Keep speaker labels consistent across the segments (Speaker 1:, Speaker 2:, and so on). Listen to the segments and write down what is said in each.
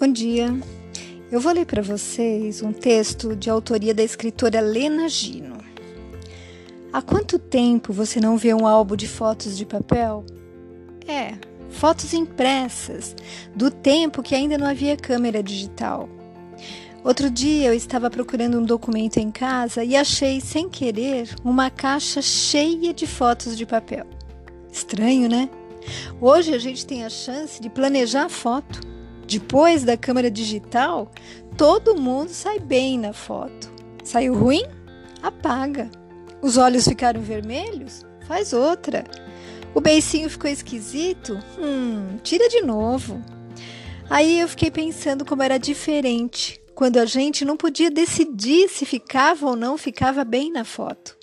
Speaker 1: Bom dia. Eu vou ler para vocês um texto de autoria da escritora Lena Gino. Há quanto tempo você não vê um álbum de fotos de papel? É, fotos impressas, do tempo que ainda não havia câmera digital. Outro dia eu estava procurando um documento em casa e achei, sem querer, uma caixa cheia de fotos de papel. Estranho, né? Hoje a gente tem a chance de planejar a foto depois da câmera digital, todo mundo sai bem na foto. Saiu ruim? Apaga. Os olhos ficaram vermelhos? Faz outra. O beicinho ficou esquisito? Hum, tira de novo. Aí eu fiquei pensando como era diferente quando a gente não podia decidir se ficava ou não ficava bem na foto.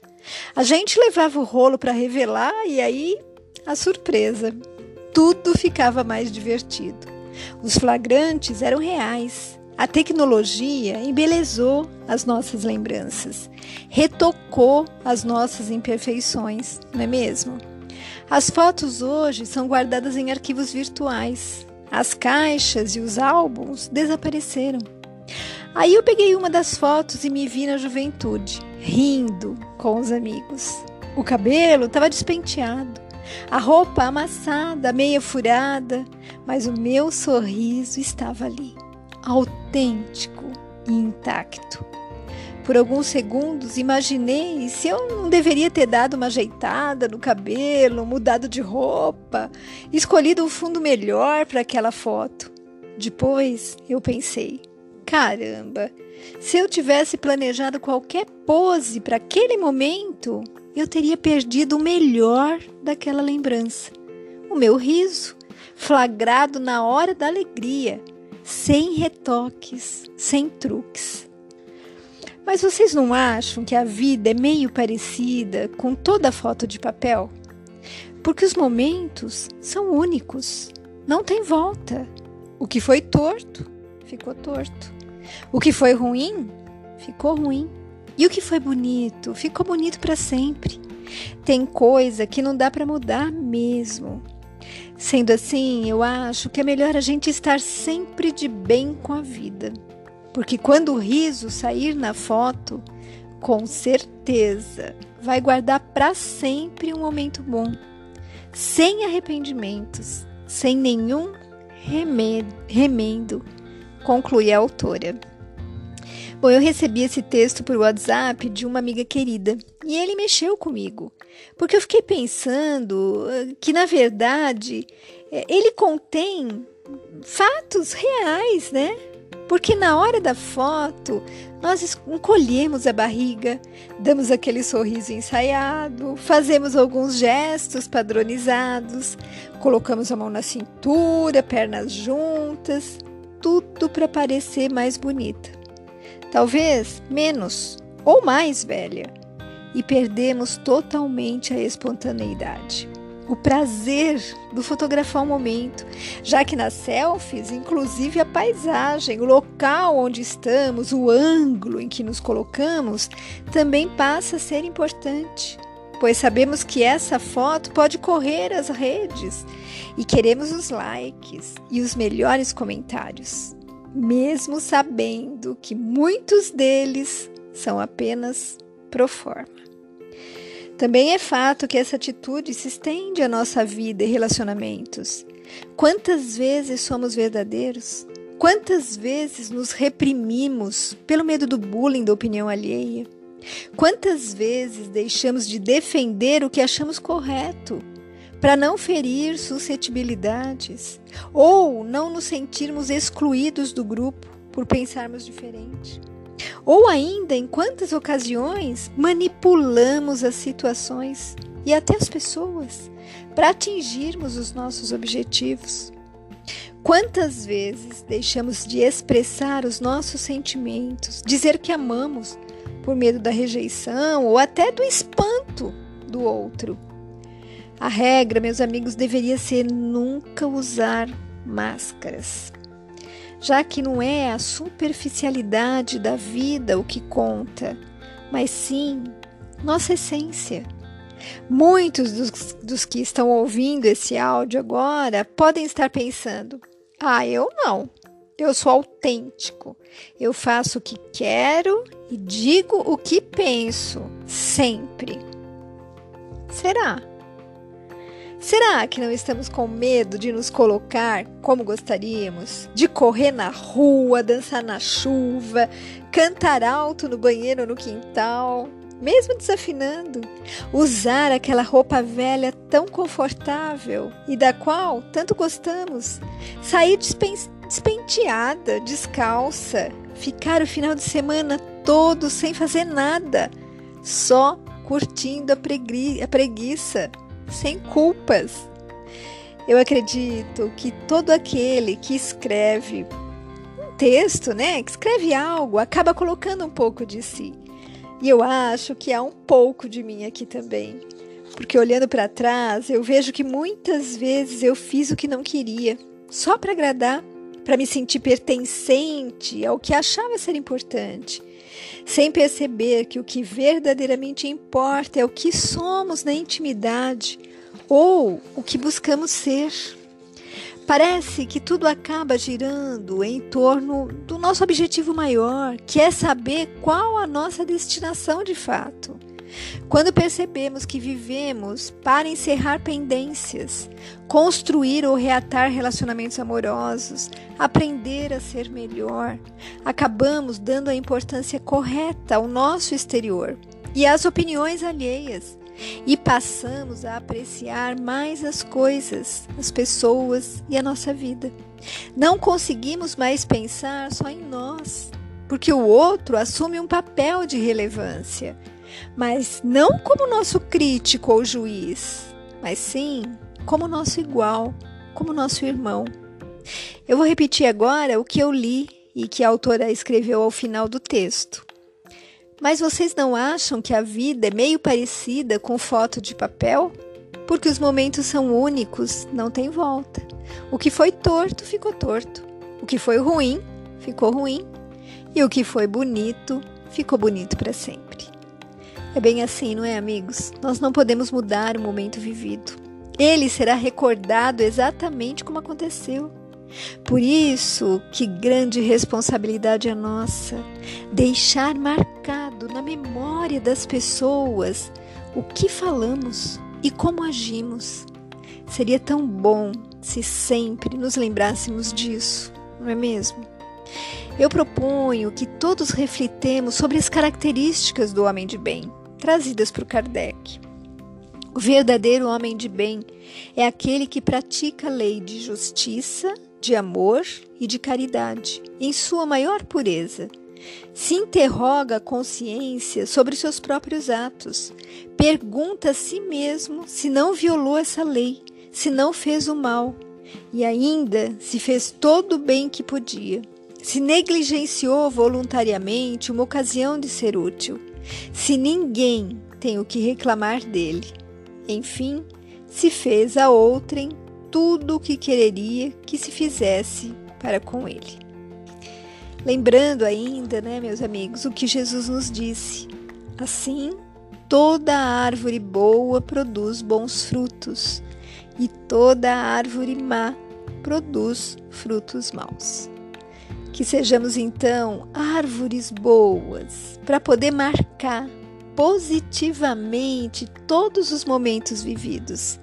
Speaker 1: A gente levava o rolo para revelar e aí a surpresa. Tudo ficava mais divertido. Os flagrantes eram reais. A tecnologia embelezou as nossas lembranças, retocou as nossas imperfeições, não é mesmo? As fotos hoje são guardadas em arquivos virtuais. As caixas e os álbuns desapareceram. Aí eu peguei uma das fotos e me vi na juventude, rindo com os amigos. O cabelo estava despenteado, a roupa amassada, meia furada, mas o meu sorriso estava ali, autêntico e intacto. Por alguns segundos imaginei se eu não deveria ter dado uma ajeitada no cabelo, mudado de roupa, escolhido um fundo melhor para aquela foto. Depois eu pensei: caramba, se eu tivesse planejado qualquer pose para aquele momento, eu teria perdido o melhor daquela lembrança. O meu riso, flagrado na hora da alegria, sem retoques, sem truques. Mas vocês não acham que a vida é meio parecida com toda foto de papel? Porque os momentos são únicos, não tem volta. O que foi torto, ficou torto. O que foi ruim, ficou ruim. E o que foi bonito, ficou bonito para sempre. Tem coisa que não dá para mudar mesmo. Sendo assim, eu acho que é melhor a gente estar sempre de bem com a vida. Porque quando o riso sair na foto, com certeza vai guardar para sempre um momento bom, sem arrependimentos, sem nenhum remendo, conclui a autora. Bom, eu recebi esse texto por WhatsApp de uma amiga querida e ele mexeu comigo, porque eu fiquei pensando ah, que, na verdade, eh, ele contém fatos reais, né? Porque na hora da foto, nós encolhemos a barriga, damos aquele sorriso ensaiado, fazemos alguns gestos padronizados, colocamos a mão na cintura, pernas juntas, tudo para parecer mais bonita talvez menos ou mais velha, e perdemos totalmente a espontaneidade. O prazer do fotografar o momento, já que nas selfies, inclusive a paisagem, o local onde estamos, o ângulo em que nos colocamos, também passa a ser importante, pois sabemos que essa foto pode correr às redes e queremos os likes e os melhores comentários mesmo sabendo que muitos deles são apenas pro forma. Também é fato que essa atitude se estende à nossa vida e relacionamentos. Quantas vezes somos verdadeiros? Quantas vezes nos reprimimos pelo medo do bullying da opinião alheia? Quantas vezes deixamos de defender o que achamos correto para não ferir suscetibilidades ou não nos sentirmos excluídos do grupo por pensarmos diferente. Ou ainda, em quantas ocasiões manipulamos as situações e até as pessoas para atingirmos os nossos objetivos. Quantas vezes deixamos de expressar os nossos sentimentos, dizer que amamos por medo da rejeição ou até do espanto do outro? A regra, meus amigos, deveria ser nunca usar máscaras, já que não é a superficialidade da vida o que conta, mas sim nossa essência. Muitos dos, dos que estão ouvindo esse áudio agora podem estar pensando: ah, eu não. Eu sou autêntico. Eu faço o que quero e digo o que penso, sempre. Será? Será que não estamos com medo de nos colocar como gostaríamos? De correr na rua, dançar na chuva, cantar alto no banheiro ou no quintal, mesmo desafinando? Usar aquela roupa velha tão confortável e da qual tanto gostamos? Sair despenteada, descalça, ficar o final de semana todo sem fazer nada, só curtindo a, pregui a preguiça sem culpas. Eu acredito que todo aquele que escreve um texto, né, que escreve algo, acaba colocando um pouco de si. E eu acho que há um pouco de mim aqui também. Porque olhando para trás, eu vejo que muitas vezes eu fiz o que não queria, só para agradar, para me sentir pertencente ao que achava ser importante, sem perceber que o que verdadeiramente importa é o que somos na intimidade ou o que buscamos ser. Parece que tudo acaba girando em torno do nosso objetivo maior, que é saber qual a nossa destinação de fato. Quando percebemos que vivemos para encerrar pendências, construir ou reatar relacionamentos amorosos, aprender a ser melhor, acabamos dando a importância correta ao nosso exterior e às opiniões alheias e passamos a apreciar mais as coisas, as pessoas e a nossa vida. Não conseguimos mais pensar só em nós, porque o outro assume um papel de relevância mas não como nosso crítico ou juiz, mas sim como nosso igual, como nosso irmão. Eu vou repetir agora o que eu li e que a autora escreveu ao final do texto. Mas vocês não acham que a vida é meio parecida com foto de papel? Porque os momentos são únicos, não tem volta. O que foi torto ficou torto. O que foi ruim ficou ruim. E o que foi bonito ficou bonito para sempre. É bem assim, não é, amigos? Nós não podemos mudar o momento vivido. Ele será recordado exatamente como aconteceu. Por isso, que grande responsabilidade é nossa deixar marcado na memória das pessoas o que falamos e como agimos. Seria tão bom se sempre nos lembrássemos disso, não é mesmo? Eu proponho que todos reflitemos sobre as características do homem de bem trazidas por Kardec. O verdadeiro homem de bem é aquele que pratica a lei de justiça, de amor e de caridade, em sua maior pureza. Se interroga a consciência sobre seus próprios atos, pergunta a si mesmo se não violou essa lei, se não fez o mal, e ainda se fez todo o bem que podia, se negligenciou voluntariamente uma ocasião de ser útil se ninguém tem o que reclamar dele. Enfim, se fez a outrem tudo o que quereria que se fizesse para com ele. Lembrando ainda, né, meus amigos, o que Jesus nos disse. Assim, toda árvore boa produz bons frutos, e toda árvore má produz frutos maus. Que sejamos então árvores boas para poder marcar positivamente todos os momentos vividos,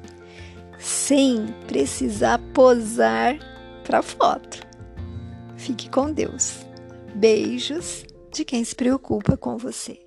Speaker 1: sem precisar posar para foto. Fique com Deus. Beijos de quem se preocupa com você.